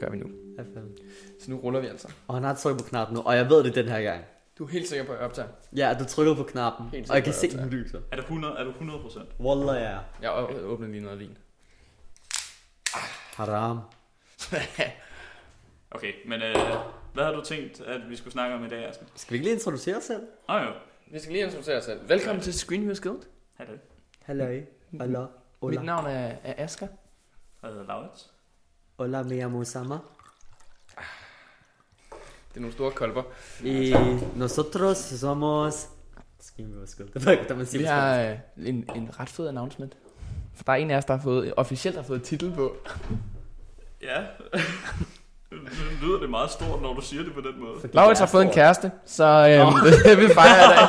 gør vi nu. Så nu ruller vi altså. Og han har trykket på knappen nu, og jeg ved det den her gang. Du er helt sikker på, at jeg optager? Ja, du trykker på knappen, Helt og jeg kan se, ja. den lyser. Er du 100, er du 100 procent? Wallah, ja. Jeg åbner lige noget vin. Haram. okay, men øh, hvad har du tænkt, at vi skulle snakke om i dag, Asger? Skal vi ikke lige introducere os selv? Åh oh, jo, Vi skal lige introducere os selv. Velkommen til Screen News Guild. hallo. Hallo. Hola. Mit navn er, er Asger. Jeg hedder Laurits. Hola, me llamo Sama. Det er nogle store kolber. Y nosotros somos... Det ved jeg ikke, man siger Vi har øh, en, en ret fed announcement. For der er en af os, der har fået, officielt har fået titel på. Ja, lyder det meget stort, når du siger det på den måde. Laurits har fået en kæreste, så øhm, det vil fejre i dag.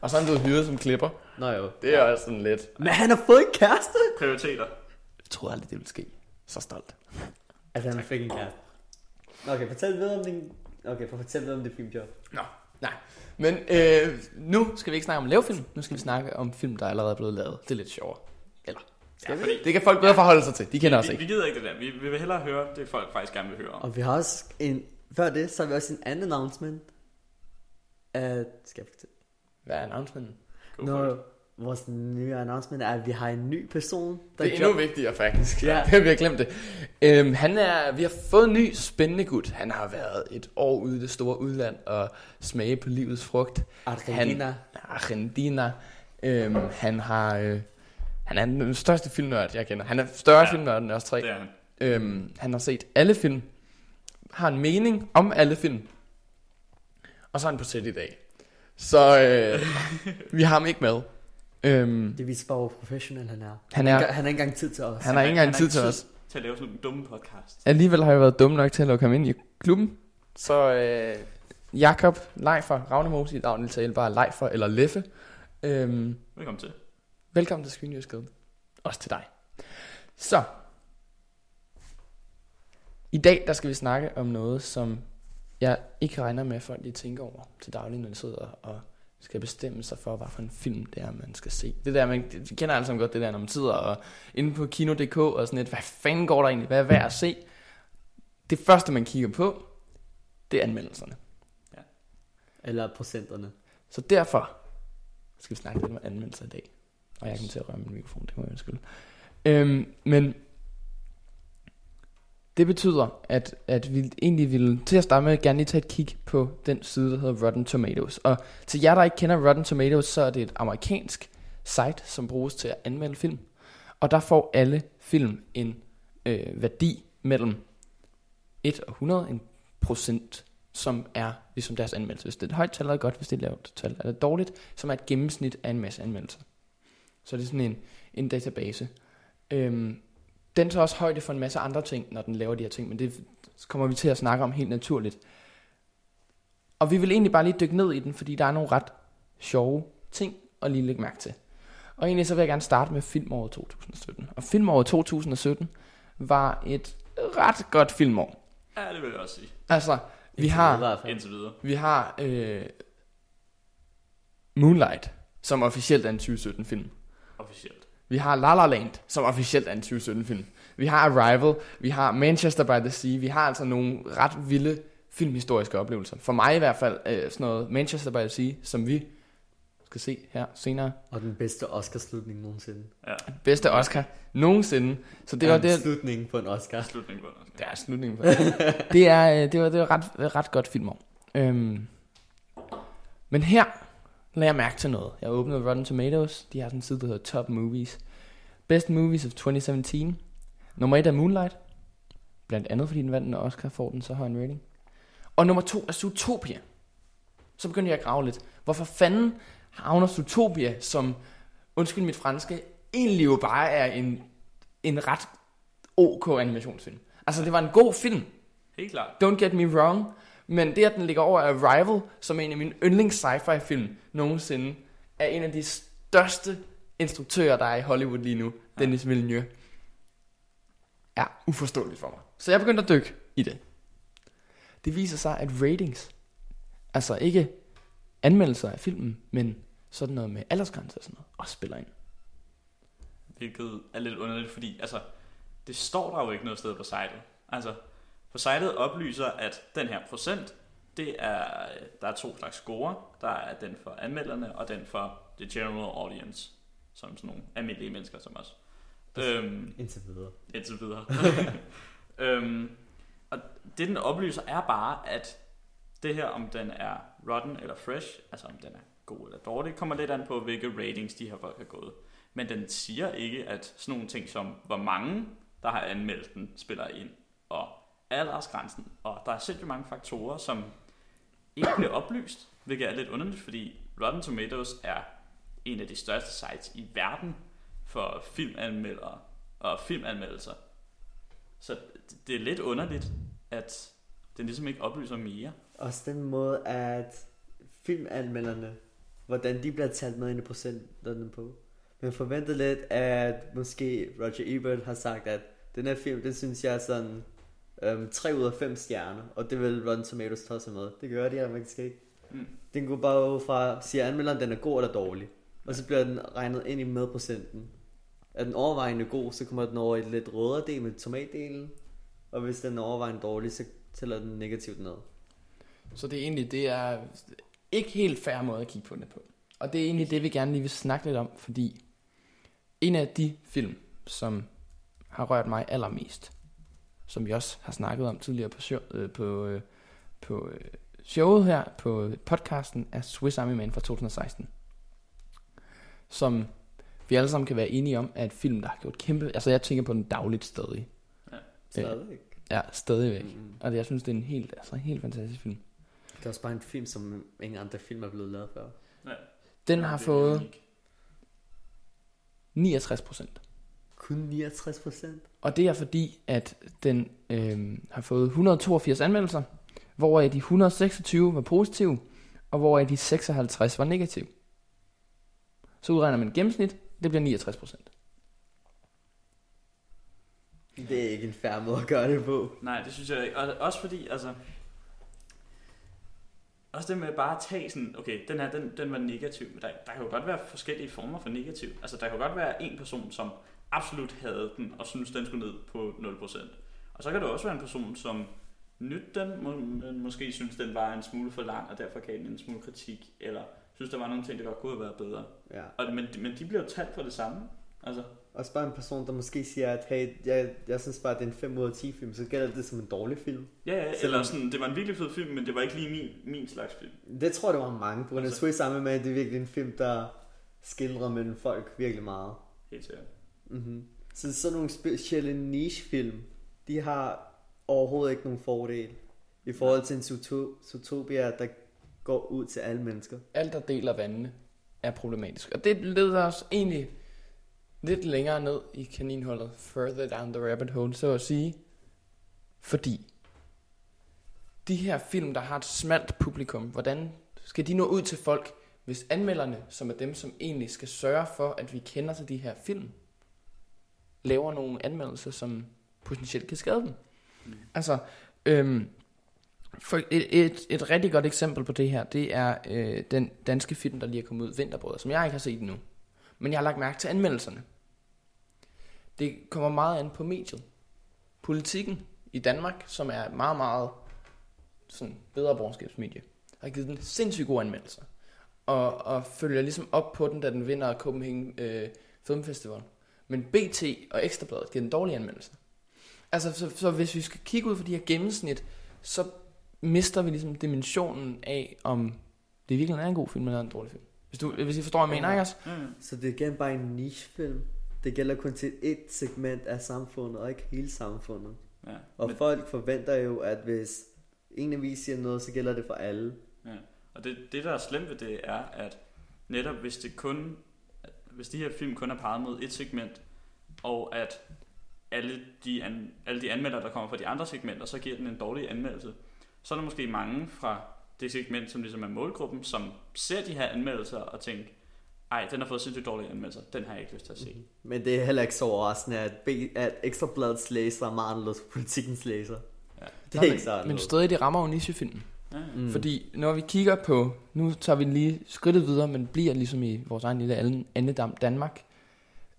Og så er han blevet hyret som klipper. Nå jo. Det er også sådan lidt. Men han har fået en kæreste! Prioriteter. Jeg troede aldrig, det ville ske. Så stolt. Altså, han fik en kæreste. Okay, fortæl videre om din... Okay, for fortæl videre om det filmjob. Nå, nej. Men øh, nu skal vi ikke snakke om at lave film. Nu skal vi snakke om film, der er allerede blevet lavet. Det er lidt sjovere. Eller, Ja, fordi det kan folk bedre forholde sig til. De kender os vi, ikke. vi gider ikke det der. Vi, vi vil hellere høre det, folk faktisk gerne vil høre om. Og vi har også en... Før det, så har vi også en anden announcement. At... Skal jeg fortælle? Hvad er annoncementen? Go for. Vores nye announcement er, at vi har en ny person, der Det er endnu job- vigtigere faktisk. Ja. Ja. vi har glemt det. Øhm, han er, vi har fået en ny spændende gut. Han har været et år ude i det store udland og smage på livets frugt. Argentina. Han, Argentina. Øhm, han har... Øh, han er den største filmnørd, jeg kender. Han er større ja. filmnørd end os tre. Det er han. Øhm, han har set alle film. Har en mening om alle film. Og så er han på sæt i dag. Så øh, vi har ham ikke med. Øhm, Det viser bare, hvor professionel han er. han, Han er, har ikke engang tid til os. han har ikke engang han tid til os. Til at lave sådan en dumme podcast. Alligevel har jeg været dum nok til at lukke ham ind i klubben. Så øh, Jakob Leifer, Ravnemose i daglig tale bare Leifer eller Leffe. Øhm, Velkommen til. velkommen til Screen News Guild. Også til dig. Så. I dag der skal vi snakke om noget, som jeg ikke regner med, at folk lige tænker over til daglig, når de sidder og skal bestemme sig for, hvad for en film det er, man skal se. Det der, man kender alle sammen godt det der, når man sidder og inde på kino.dk og sådan lidt, hvad fanden går der egentlig, hvad er værd at se? Det første, man kigger på, det er anmeldelserne. Eller procenterne. Så derfor skal vi snakke lidt om anmeldelser i dag. Og jeg kommer til at røre min mikrofon, det må jeg undskylde. Øhm, men det betyder, at, at vi egentlig ville til at starte med gerne lige tage et kig på den side, der hedder Rotten Tomatoes. Og til jer, der ikke kender Rotten Tomatoes, så er det et amerikansk site, som bruges til at anmelde film. Og der får alle film en øh, værdi mellem 1 og 100, en procent, som er ligesom deres anmeldelse. Hvis det er et højt tal, er det godt, hvis det er et lavt tal, er det dårligt, som er et gennemsnit af en masse anmeldelser. Så det er sådan en, en database. Øhm, den tager også højde for en masse andre ting, når den laver de her ting, men det kommer vi til at snakke om helt naturligt. Og vi vil egentlig bare lige dykke ned i den, fordi der er nogle ret sjove ting at lige lægge mærke til. Og egentlig så vil jeg gerne starte med filmåret 2017. Og filmåret 2017 var et ret godt filmår. Ja, det vil jeg også sige. Altså, vi Indtil har, videre. Indtil videre. vi har øh, Moonlight, som officielt er en 2017-film. Officielt. Vi har La La Land, som officielt er en 2017-film. Vi har Arrival, vi har Manchester by the Sea. Vi har altså nogle ret vilde filmhistoriske oplevelser. For mig i hvert fald øh, sådan noget Manchester by the Sea, som vi skal se her senere. Og den bedste Oscar-slutning nogensinde. Ja, Bedste Oscar nogensinde. Så det var En det, slutning på en Oscar. slutningen på det. Det er slutningen på det. det, er, øh, det var, det var ret, ret godt filmår. Øhm, men her lagde jeg mærke til noget. Jeg åbnede Rotten Tomatoes. De har sådan en side, der hedder Top Movies. Best Movies of 2017. Nummer 1 er Moonlight. Blandt andet fordi den vandt en Oscar, får den så høj en rating. Og nummer 2 er Zootopia. Så begyndte jeg at grave lidt. Hvorfor fanden havner Zootopia, som, undskyld mit franske, egentlig jo bare er en, en ret ok animationsfilm. Altså, det var en god film. Helt klart. Don't get me wrong. Men det, at den ligger over Arrival, som er en af mine yndlings sci-fi film nogensinde, er en af de største instruktører, der er i Hollywood lige nu, ja. Dennis Villeneuve, er uforståeligt for mig. Så jeg begyndte at dykke i det. Det viser sig, at ratings, altså ikke anmeldelser af filmen, men sådan noget med aldersgrænser og sådan noget, også spiller ind. Hvilket er lidt underligt, fordi altså, det står der jo ikke noget sted på sitet. Altså, på sitet oplyser, at den her procent, det er, der er to slags score. Der er den for anmelderne, og den for the general audience, som sådan nogle almindelige mennesker som os. Øhm, Indtil videre. indtil videre. øhm, og det den oplyser er bare, at det her, om den er rotten eller fresh, altså om den er god eller dårlig, kommer lidt an på, hvilke ratings de her folk har gået. Men den siger ikke, at sådan nogle ting som, hvor mange, der har anmeldt den, spiller ind, og aldersgrænsen, og der er sindssygt mange faktorer, som ikke bliver oplyst, hvilket er lidt underligt, fordi Rotten Tomatoes er en af de største sites i verden for filmanmeldere og filmanmeldelser. Så det- er lidt underligt, at den ligesom ikke oplyser mere. Også den måde, at filmanmelderne, hvordan de bliver talt med ind i procenterne på. Men forventede lidt, at måske Roger Ebert har sagt, at den her film, det synes jeg er sådan øhm, 3 ud af 5 stjerner, og det vil Rotten Tomatoes sig med. Det gør de her faktisk ikke. Mm. Den går bare ud fra, siger anmelderen, den er god eller dårlig. Og så bliver den regnet ind i med procenten. Er den overvejende god, så kommer den over i et lidt rødere del med tomatdelen. Og hvis den er overvejende dårlig, så tæller den negativt ned. Så det er egentlig, det er ikke helt fair måde at kigge på det på. Og det er egentlig det, vi gerne lige vil snakke lidt om, fordi en af de film, som har rørt mig allermest, som vi også har snakket om tidligere på, show, øh, på, øh, på øh, showet her, på podcasten, er Swiss Army Man fra 2016. Som vi alle sammen kan være enige om, er et film, der har gjort kæmpe... Altså jeg tænker på den dagligt stadig. Stadigvæk. Ja, stadigvæk. Mm. Og det, jeg synes, det er en helt, altså, en helt fantastisk film. Det er også bare en film, som ingen andre film er blevet lavet før. Den Ja, har fået unik. 69 procent. Kun 69 procent. Og det er fordi, at den øh, har fået 182 anmeldelser, hvoraf de 126 var positive, og hvoraf de 56 var negative. Så udregner man gennemsnit, det bliver 69 procent. Det er ikke en fair måde at gøre det på. Nej, det synes jeg ikke. Og også fordi, altså... Også det med bare at tage sådan, okay, den her, den, den var negativ, men der, der kan jo godt være forskellige former for negativ. Altså, der kan jo godt være en person, som absolut havde den, og synes, den skulle ned på 0%. Og så kan der også være en person, som nytte den, må, men måske synes, den var en smule for lang, og derfor gav den en smule kritik, eller synes, der var nogle ting, der godt kunne have været bedre. Ja. Og, men, men de bliver jo talt for det samme. Altså, Også bare en person, der måske siger, at hey, jeg, jeg synes bare, at det er en 5 ud af 10 film, så gælder det som en dårlig film. ja, ja, Selvom- eller sådan, det var en virkelig fed film, men det var ikke lige min, min slags film. Det tror jeg, det var mange, på grund af Altså- Swiss Army Man, det er virkelig en film, der skildrer mellem folk virkelig meget. Helt sikkert. Mm-hmm. Så sådan nogle specielle niche-film, de har overhovedet ikke nogen fordel i forhold til en Zootopia, der går ud til alle mennesker. Alt, der deler vandene, er problematisk. Og det leder os egentlig lidt længere ned i kaninhullet, further down the rabbit hole, så at sige. Fordi de her film, der har et smalt publikum, hvordan skal de nå ud til folk, hvis anmelderne, som er dem, som egentlig skal sørge for, at vi kender til de her film, laver nogle anmeldelser, som potentielt kan skade dem. Mm. Altså, øhm, for et, et, et rigtig godt eksempel på det her, det er øh, den danske film, der lige er kommet ud, Vinterbrødre, som jeg ikke har set endnu. Men jeg har lagt mærke til anmeldelserne. Det kommer meget an på mediet. Politikken i Danmark, som er et meget, meget sådan bedre borgerskabsmedie, har givet den sindssygt gode anmeldelser. Og, og følger ligesom op på den, da den vinder Copenhagen øh, Film Festival. Men BT og Ekstrabladet giver den dårlige anmeldelser. Altså, så, så hvis vi skal kigge ud for de her gennemsnit, så mister vi ligesom dimensionen af, om det virkelig er en god film eller en dårlig film. Hvis, du, hvis I forstår, hvad jeg mener, ikke også? Mm. Så det er igen bare en niche-film. Det gælder kun til et segment af samfundet, og ikke hele samfundet. Ja. Og Men, folk forventer jo, at hvis en af vi siger noget, så gælder det for alle. ja. Og det, det, der er slemt ved det, er, at netop hvis det kun, hvis de her film kun er peget mod et segment, og at alle de, an, alle de anmeldere, der kommer fra de andre segmenter, så giver den en dårlig anmeldelse, så er der måske mange fra det segment, som ligesom er målgruppen, som ser de her anmeldelser og tænker, ej, den har fået sindssygt dårlige anmeldelser, den har jeg ikke lyst til at se. Men det er heller ikke så overraskende, at, B- at Ekstrabladets læser er meget anderledes politikens læser. Ja. Det er ikke så Men stadig, det rammer jo nichefilmen. Mm. Fordi når vi kigger på, nu tager vi lige skridtet videre, men bliver ligesom i vores egen lille andedam Danmark.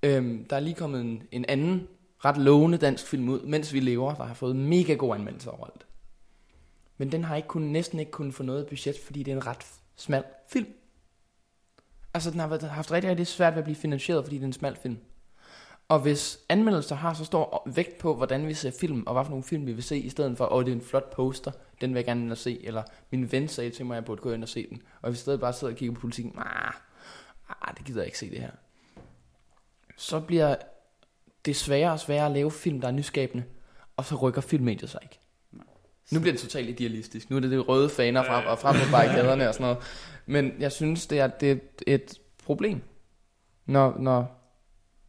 Øhm, der er lige kommet en, en anden ret lovende dansk film ud, mens vi lever, der har fået mega god anmeldelse overalt. Men den har ikke kun, næsten ikke kunnet få noget budget, fordi det er en ret smal film. Altså, den har været, haft rigtig, rigtig svært ved at blive finansieret, fordi det er en smal film. Og hvis anmeldelser har så stor vægt på, hvordan vi ser film, og hvad for nogle film vi vil se, i stedet for, åh, oh, det er en flot poster, den vil jeg gerne ind og se, eller min ven sagde til mig, at jeg burde gå ind og se den, og hvis i stedet bare sidder og kigger på politikken, ah, ah, det gider jeg ikke se det her. Så bliver det sværere og sværere at lave film, der er nyskabende, og så rykker filmmediet sig ikke. Nu bliver det totalt idealistisk. Nu er det det røde faner frem og frem på barrikaderne og sådan noget. Men jeg synes, det er, det er et problem, når, når,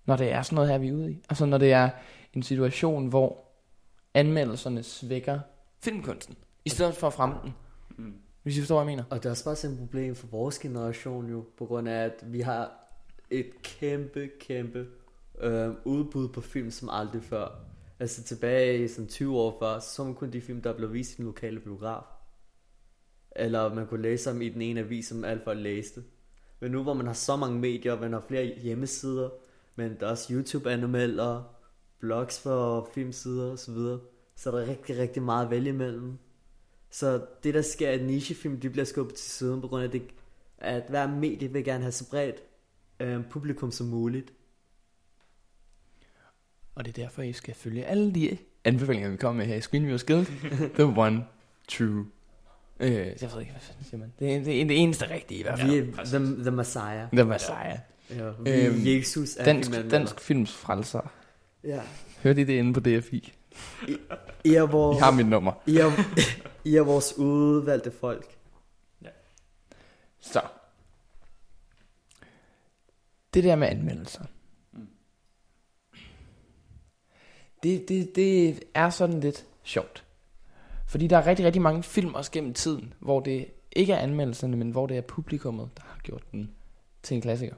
når det er sådan noget her, vi er ude i. Altså når det er en situation, hvor anmeldelserne svækker filmkunsten, i stedet for at fremme den. Mm. Hvis I forstår, hvad jeg mener. Og det er også bare sådan et problem for vores generation jo, på grund af, at vi har et kæmpe, kæmpe øh, udbud på film som aldrig før. Altså tilbage i sådan 20 år før, så man kun de film, der blev vist i den lokale biograf. Eller man kunne læse om i den ene avis, som alt folk læste. Men nu hvor man har så mange medier, og man har flere hjemmesider, men der er også YouTube-anmelder, blogs for filmsider osv., så er der rigtig, rigtig meget at vælge imellem. Så det der sker, at nichefilm de bliver skubbet til siden på grund af det, at hver medie vil gerne have så bredt øh, publikum som muligt. Og det er derfor, I skal følge alle de anbefalinger, vi kommer med her i Screen Viewers Guild. The one true. Øh, jeg ved ikke, hvad fanden siger man. Det er det, er det eneste rigtige i hvert fald. Ja, er the, the Messiah. The Messiah. Ja, vi Øhm, er Jesus af Dansk, dansk films frelser. Ja. Hørte I det inde på DFI? I er, vores, I har mit nummer. I, er, I er vores udvalgte folk. Så. Det der med anmeldelser. Mm. Det, det, det er sådan lidt sjovt. Fordi der er rigtig, rigtig mange film også gennem tiden, hvor det ikke er anmeldelserne, men hvor det er publikummet, der har gjort den til en klassiker.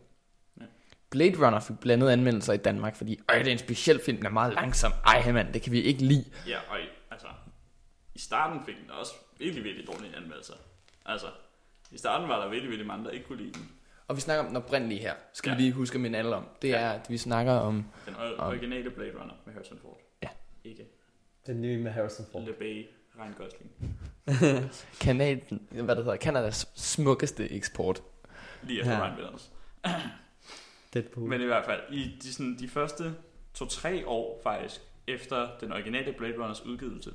Blade Runner fik blandet anmeldelser i Danmark, fordi Øj, det er en speciel film, den er meget langsom. Ej, mand, det kan vi ikke lide. Ja, og altså, i starten fik den også virkelig, virkelig dårlige anmeldelser. Altså, i starten var der virkelig, virkelig mange, der ikke kunne lide den. Og vi snakker om den oprindelige her, skal Ja. vi lige huske minde alle om. Det Ja. er, at vi snakker om Den or- originale Blade Runner med Harrison Ford. Ja. Ikke Den nye med Harrison Ford. Le Bay, Ryan Gosling. Kanadian, hvad det hedder, Kanadas smukkeste eksport. Lige efter Ja. Ryan Deadpool. Men i hvert fald, i de, sådan, de første to-tre år faktisk, efter den originale Blade Runners udgivelse,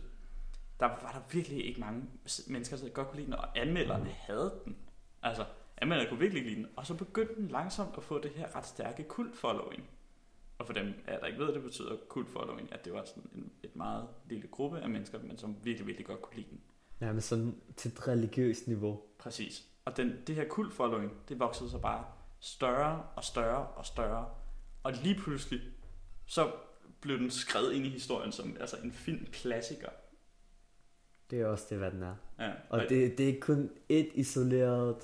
der var der virkelig ikke mange mennesker, der godt kunne lide den, og anmelderne havde den. Altså, anmelderne kunne virkelig ikke lide den, og så begyndte den langsomt at få det her ret stærke kult-following. Og for dem, ja, der ikke ved, det betyder kult-following, at det var sådan en, et meget lille gruppe af mennesker, men som virkelig, virkelig godt kunne lide den. Ja, men sådan til et religiøst niveau. Præcis. Og den, det her kult-following, det voksede så bare større og større og større. Og lige pludselig, så blev den skrevet ind i historien som altså en filmklassiker. Det er også det, hvad den er. Ja. Og det, det er ikke kun et isoleret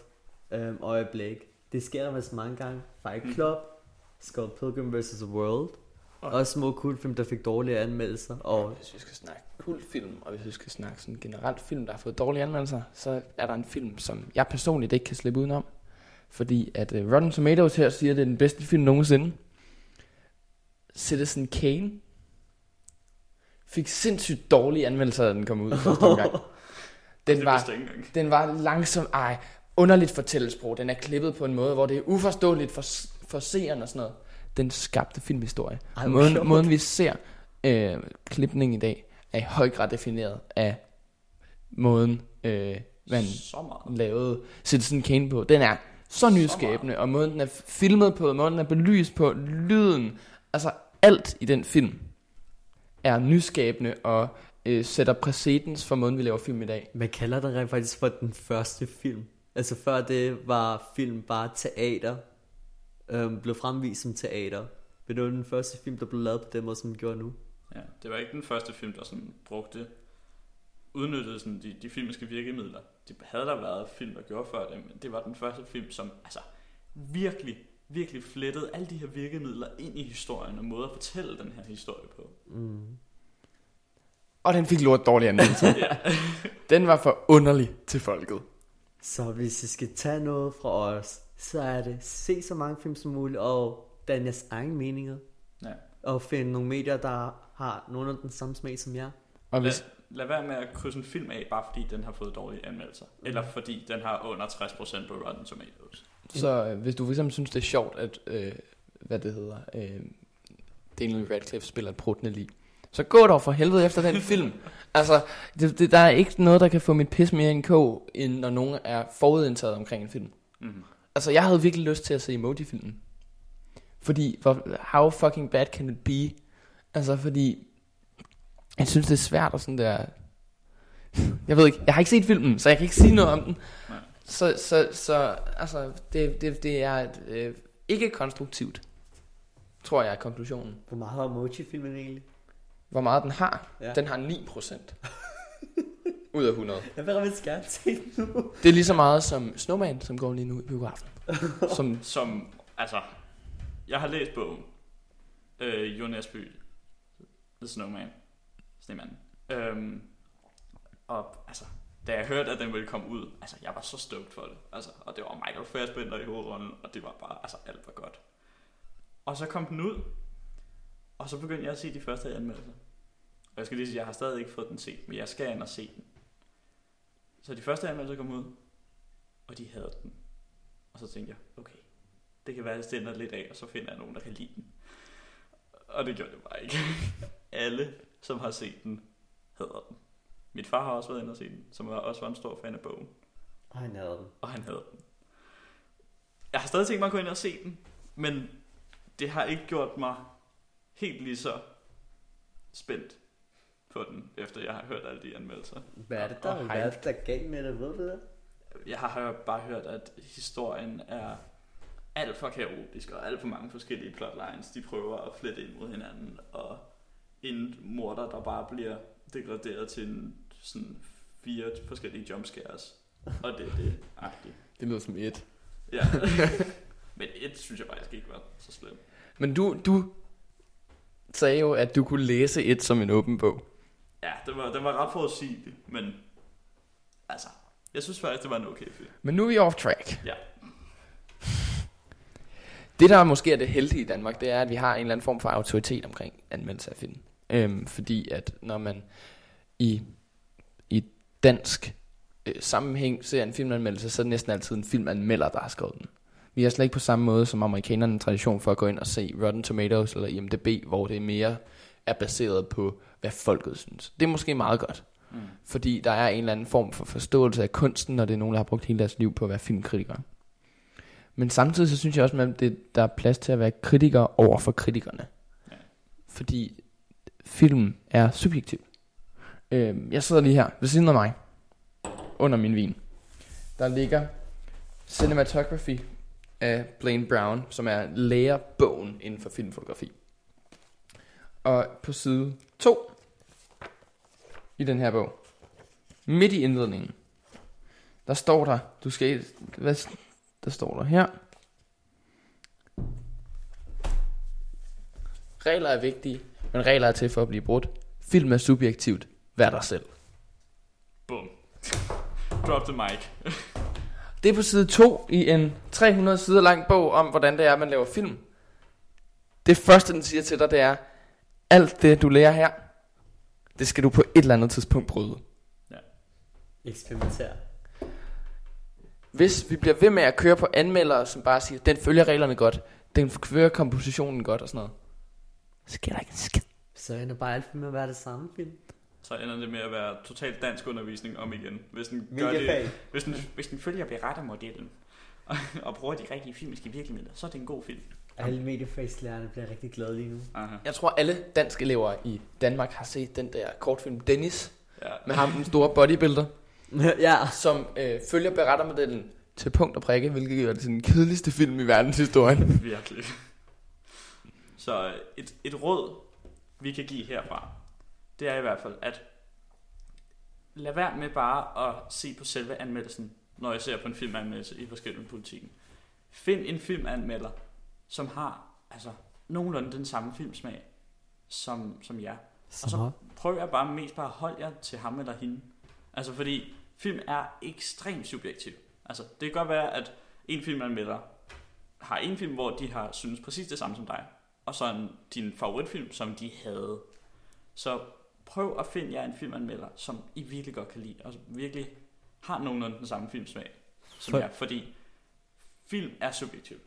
øhm, øjeblik. Det sker der vist mange gange. Fight Mm. Club, Scott Pilgrim vs. The World. Og- Også små kultfilm, der fik dårlige anmeldelser. Og Hvis vi skal snakke kultfilm, og hvis vi skal snakke sådan generelt film, der har fået dårlige anmeldelser, så er der en film, som jeg personligt ikke kan slippe udenom. Fordi at uh, Rotten Tomatoes her siger, at det er den bedste film nogensinde. Citizen Kane fik sindssygt dårlige anmeldelser, da den kom ud første omgang. Den det var, den var langsom, ej, underligt fortællesprog. Den er klippet på en måde, hvor det er uforståeligt for, for seeren og sådan noget. Den skabte filmhistorie. Ej, måden, sjovt. måden vi ser øh, klipningen i dag, er i høj grad defineret af måden, øh, man lavede Citizen Kane på. Den er så nyskabende, og måden den er filmet på, måden den er belyst på, lyden, altså alt i den film er nyskabende og øh, sætter præcedens for måden, vi laver film i dag. man kalder det rent faktisk for den første film. Altså før det var film bare teater. Øhm, blev fremvist som teater. Men det var den første film, der blev lavet på den måde, som den gjorde nu. Ja, det var ikke den første film, der sådan brugte, udnyttede sådan de, de filmiske virkemidler. Det havde der været film, der gjorde før det, men det var den første film, som altså virkelig, virkelig flettede alle de her virkemidler ind i historien og måder at fortælle den her historie på. Mm. Og den fik lort dårlig anmeldelse. Ja. den var for underlig til folket. Så hvis I skal tage noget fra os, så er det se så mange film som muligt, og dan jeres egen meninger. Ja. og finde nogle medier, der har nogen af den samme smag som jer. Og hvis, lad være med at krydse en film af, bare fordi den har fået dårlige anmeldelser. Mm. Eller fordi den har under 60% på Rotten Tomatoes. så øh, hvis du for eksempel synes, det er sjovt, at, øh, hvad det hedder, øh, Daniel Radcliffe spiller et pruttende lig, så gå dog for helvede efter den film. Altså, det, det, der er ikke noget, der kan få mit pis mere end kog, end når nogen er forudindtaget omkring en film. Mm. Altså, jeg havde virkelig lyst til at se Emoji-filmen. Fordi, hvor, how fucking bad can it be? Altså, fordi, jeg synes, det er svært og sådan der... Jeg ved ikke, jeg har ikke set filmen, så jeg kan ikke sige noget om den. Nej. Så, så, så altså, det, det, det er øh, ikke konstruktivt, tror jeg er konklusionen. Hvor meget har emoji-filmen egentlig? Hvor meget den har? Ja. Den har 9% ud af 100. Jeg vil rigtig gerne se nu. Det er lige så meget som Snowman, som går lige nu i biografen. Som, Som, altså, jeg har læst bogen. Øh, Jon Esby, The Snowman, Snemanden. Øhm, og altså, da jeg hørte, at den ville komme ud, altså, jeg var så stoked for det. Altså, og det var Michael Fassbender i hovedrollen, og det var bare, altså, alt var godt. Og så kom den ud, og så begyndte jeg at se de første anmeldelser. Og jeg skal lige sige, at jeg har stadig ikke fået den set, men jeg skal ind og se den. Så de første anmeldelser kom ud, og de havde den. Og så tænkte jeg, okay, det kan være, at det lidt af, og så finder jeg nogen, der kan lide den. Og det gjorde det bare ikke. Alle, som har set den, hader den. Mit far har også været inde og set den, som var, også var en stor fan af bogen, Og han havde den. og han havde den. Jeg har stadig tænkt mig at gå ind og se den, men det har ikke gjort mig helt lige så spændt på den, efter jeg har hørt alle de anmeldelser. Hvad er det Og der, hvad er det, der er galt med det? Ved du det? Jeg har bare hørt, at historien er alt for kaotisk, og alt for mange forskellige plotlines, de prøver at flette ind mod hinanden, og en morder, der bare bliver degraderet til en, sådan fire forskellige jumpscares. Og det er det agtigt. det lyder som et. Ja. Men et synes jeg faktisk ikke var så slemt. Men du, du sagde jo, at du kunne læse et som en åben bog. Ja, den var, den var ret forudsigelig, men altså, jeg synes faktisk, det var en okay film. Men nu er vi off track. Ja. Det, der måske er det heldige i Danmark, det er, at vi har en eller anden form for autoritet omkring anmeldelse af film. Øhm, fordi at når man i, i dansk øh, sammenhæng ser en filmanmeldelse, så er det næsten altid en filmanmelder, der har skrevet den. Vi har slet ikke på samme måde som amerikanerne en tradition for at gå ind og se Rotten Tomatoes eller IMDb, hvor det mere er baseret på, hvad folket synes. Det er måske meget godt. Mm. Fordi der er en eller anden form for forståelse af kunsten, når det er nogen, der har brugt hele deres liv på at være filmkritikere. Men samtidig så synes jeg også, at det, der er plads til at være kritiker over for kritikerne. Ja. Fordi film er subjektiv. Øh, jeg sidder lige her ved siden af mig, under min vin. Der ligger Cinematography af Blaine Brown, som er lærerbogen inden for filmfotografi. Og på side 2 i den her bog, midt i indledningen, der står der, du skal, hvad, der står der her. Regler er vigtige, men regler er til for at blive brudt. Film er subjektivt. Vær dig selv. Bum. Drop the mic. Det er på side 2 i en 300 sider lang bog om, hvordan det er, man laver film. Det første, den siger til dig, det er, alt det, du lærer her, det skal du på et eller andet tidspunkt bryde. Eksperimentere. Hvis vi bliver ved med at køre på anmeldere, som bare siger, den følger reglerne godt, den fører kompositionen godt og sådan noget, sker der ikke en skid. Så ender bare alt med at være det samme film. Så ender det med at være totalt dansk undervisning om igen. Hvis den, gør det, hvis den, hvis den følger berettermodellen og, og bruger de rigtige filmiske virkemidler, så er det en god film. Alle mediefagslærerne bliver rigtig glade lige nu. Aha. Jeg tror, alle danske elever i Danmark har set den der kortfilm Dennis, Ja. med ham den store bodybuilder, ja. som øh, følger berettermodellen til punkt og prikke, hvilket gør det til den kedeligste film i verdenshistorien. Virkelig. Så et, et råd, vi kan give herfra, det er i hvert fald, at lad være med bare at se på selve anmeldelsen, når jeg ser på en filmanmeldelse i forskellige politikken. Find en filmanmelder, som har altså nogenlunde den samme filmsmag som, som jer. Og så prøv jeg bare mest bare at holde jer til ham eller hende. Altså fordi film er ekstremt subjektiv. Altså det kan godt være, at en filmanmelder har en film, hvor de har synes præcis det samme som dig. Og så en, din favoritfilm, som de havde. Så prøv at finde jer en filmanmelder, som I virkelig godt kan lide, og som virkelig har nogenlunde den samme filmsmag som For- jer, fordi film er subjektivt.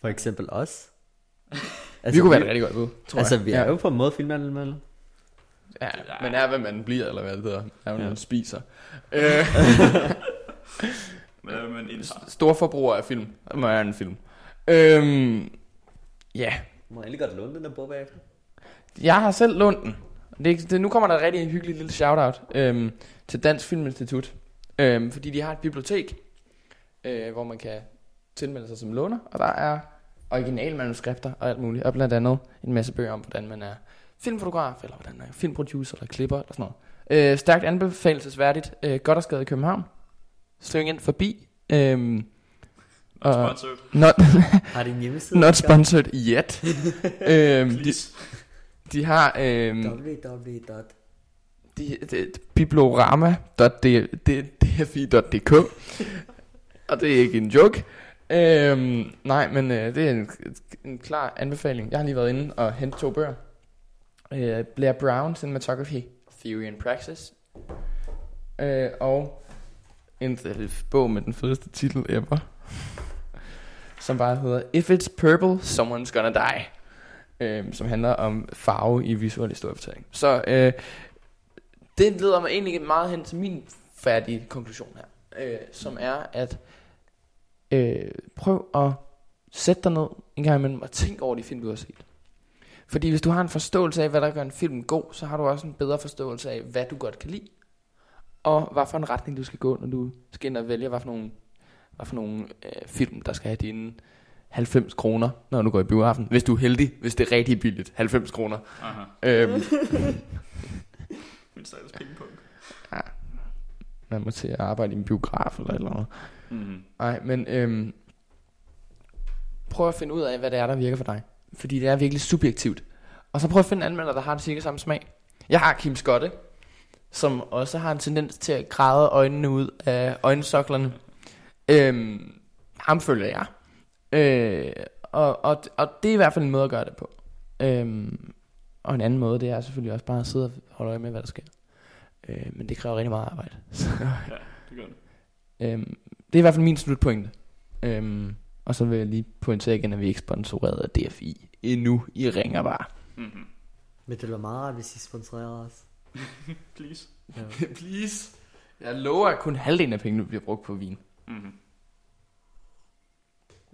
For eksempel os. Altså, vi kunne være et rigtig godt bud, tror Altså, jeg. vi er ja. jo på en måde filmanmelder. Ja, man er, hvad man bliver, eller hvad det hedder. Er, hvad Ja. man spiser. Øh, Men, øh, men indtager. store forbruger af film. Det må være en film. Øhm, ja, må jeg godt låne den der bog bagefter? jeg har selv lånt den. Det, det, nu kommer der et rigtig hyggeligt lille shout-out øhm, til Dansk Filminstitut. Øhm, fordi de har et bibliotek, øh, hvor man kan tilmelde sig som låner. Og der er originale manuskripter og alt muligt. Og blandt andet en masse bøger om, hvordan man er filmfotograf, eller hvordan man er filmproducer, eller klipper, eller sådan noget. Øh, stærkt anbefalesværdigt. Øh, godt og skadet i København. Sving ind forbi. Øh, Sponsored. not, Har de en hjemmeside? not sponsored yet. øhm, de, de har øhm, www. de, de, bibliorama.dfi.dk Og det er ikke en joke. Øhm, nej, men øh, det er en, en klar anbefaling. Jeg har lige været inde og hentet to bøger. Øh, Blair Brown, Cinematography, Theory and Praxis. Øh, og en bog med den fedeste titel ever som bare hedder If It's Purple, Someone's Gonna Die. Øh, som handler om farve i visuel historiefortælling. Så øh, det leder mig egentlig meget hen til min færdige konklusion her. Øh, som er, at øh, prøv at sætte dig ned en gang imellem og tænk over de film, du har set. Fordi hvis du har en forståelse af, hvad der gør en film god, så har du også en bedre forståelse af, hvad du godt kan lide. Og hvad for en retning du skal gå, når du skal ind og vælge, hvad for nogle, hvad for nogle øh, film, der skal have dine 90 kroner, når du går i biografen. Hvis du er heldig, hvis det er rigtig billigt. 90 kroner. Aha. Øhm, Min status pengepunkt. man må til at arbejde i en biograf eller eller andet. Mm-hmm. Nej, men øhm, prøv at finde ud af, hvad det er, der virker for dig. Fordi det er virkelig subjektivt. Og så prøv at finde en anmelder, der har det cirka samme smag. Jeg har Kim Skotte, som også har en tendens til at græde øjnene ud af øjensoklerne. Øhm, ham følger jeg. Øh, og, og, og det er i hvert fald en måde at gøre det på. Øhm, og en anden måde, det er selvfølgelig også bare at sidde og holde øje med, hvad der sker. Øh, men det kræver rigtig meget arbejde. Så, Ja, det gør det. Øhm, det er i hvert fald min slutpointe. Øhm, og så vil jeg lige pointere igen, at vi ikke er sponsoreret af DFI endnu. I ringer bare. Mm-hmm. Men det var meget rart, hvis I sponsorerer os. Please. Ja. Please. Jeg lover, at kun halvdelen af pengene bliver brugt på vin. Mm-hmm.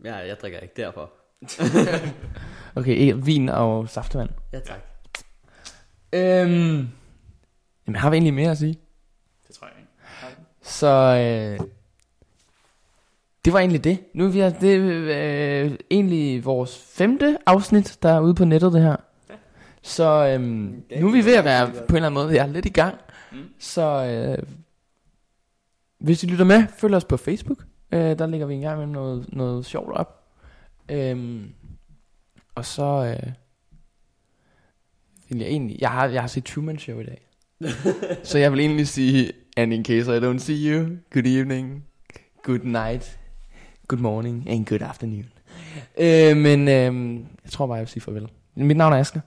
Ja, jeg drikker ikke derfor. Okay, ikke- vin og saftevand. Ja, tak. Øhm, jamen, har vi egentlig mere at sige? Det tror jeg ikke. Så øh, det var egentlig det. Nu er vi det er øh, egentlig vores femte afsnit, der er ude på nettet det her. Ja. Så øhm, nu er vi ved at være på en eller anden måde jeg er lidt i gang. Mm. Så øh, hvis I lytter med, følg os på Facebook. Øh, der lægger vi en gang med noget, noget sjovt op. Øhm, og så øh, vil jeg egentlig... Jeg har, jeg har set Truman Show i dag. så jeg vil egentlig sige, and in case I don't see you, good evening, good night, good morning, and good afternoon. Øh, men øh, jeg tror bare, jeg vil sige farvel. Mit navn er Asger,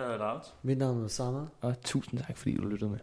Øh, Lars. Mit navn er Osama. og tusind tak, fordi du lyttede med.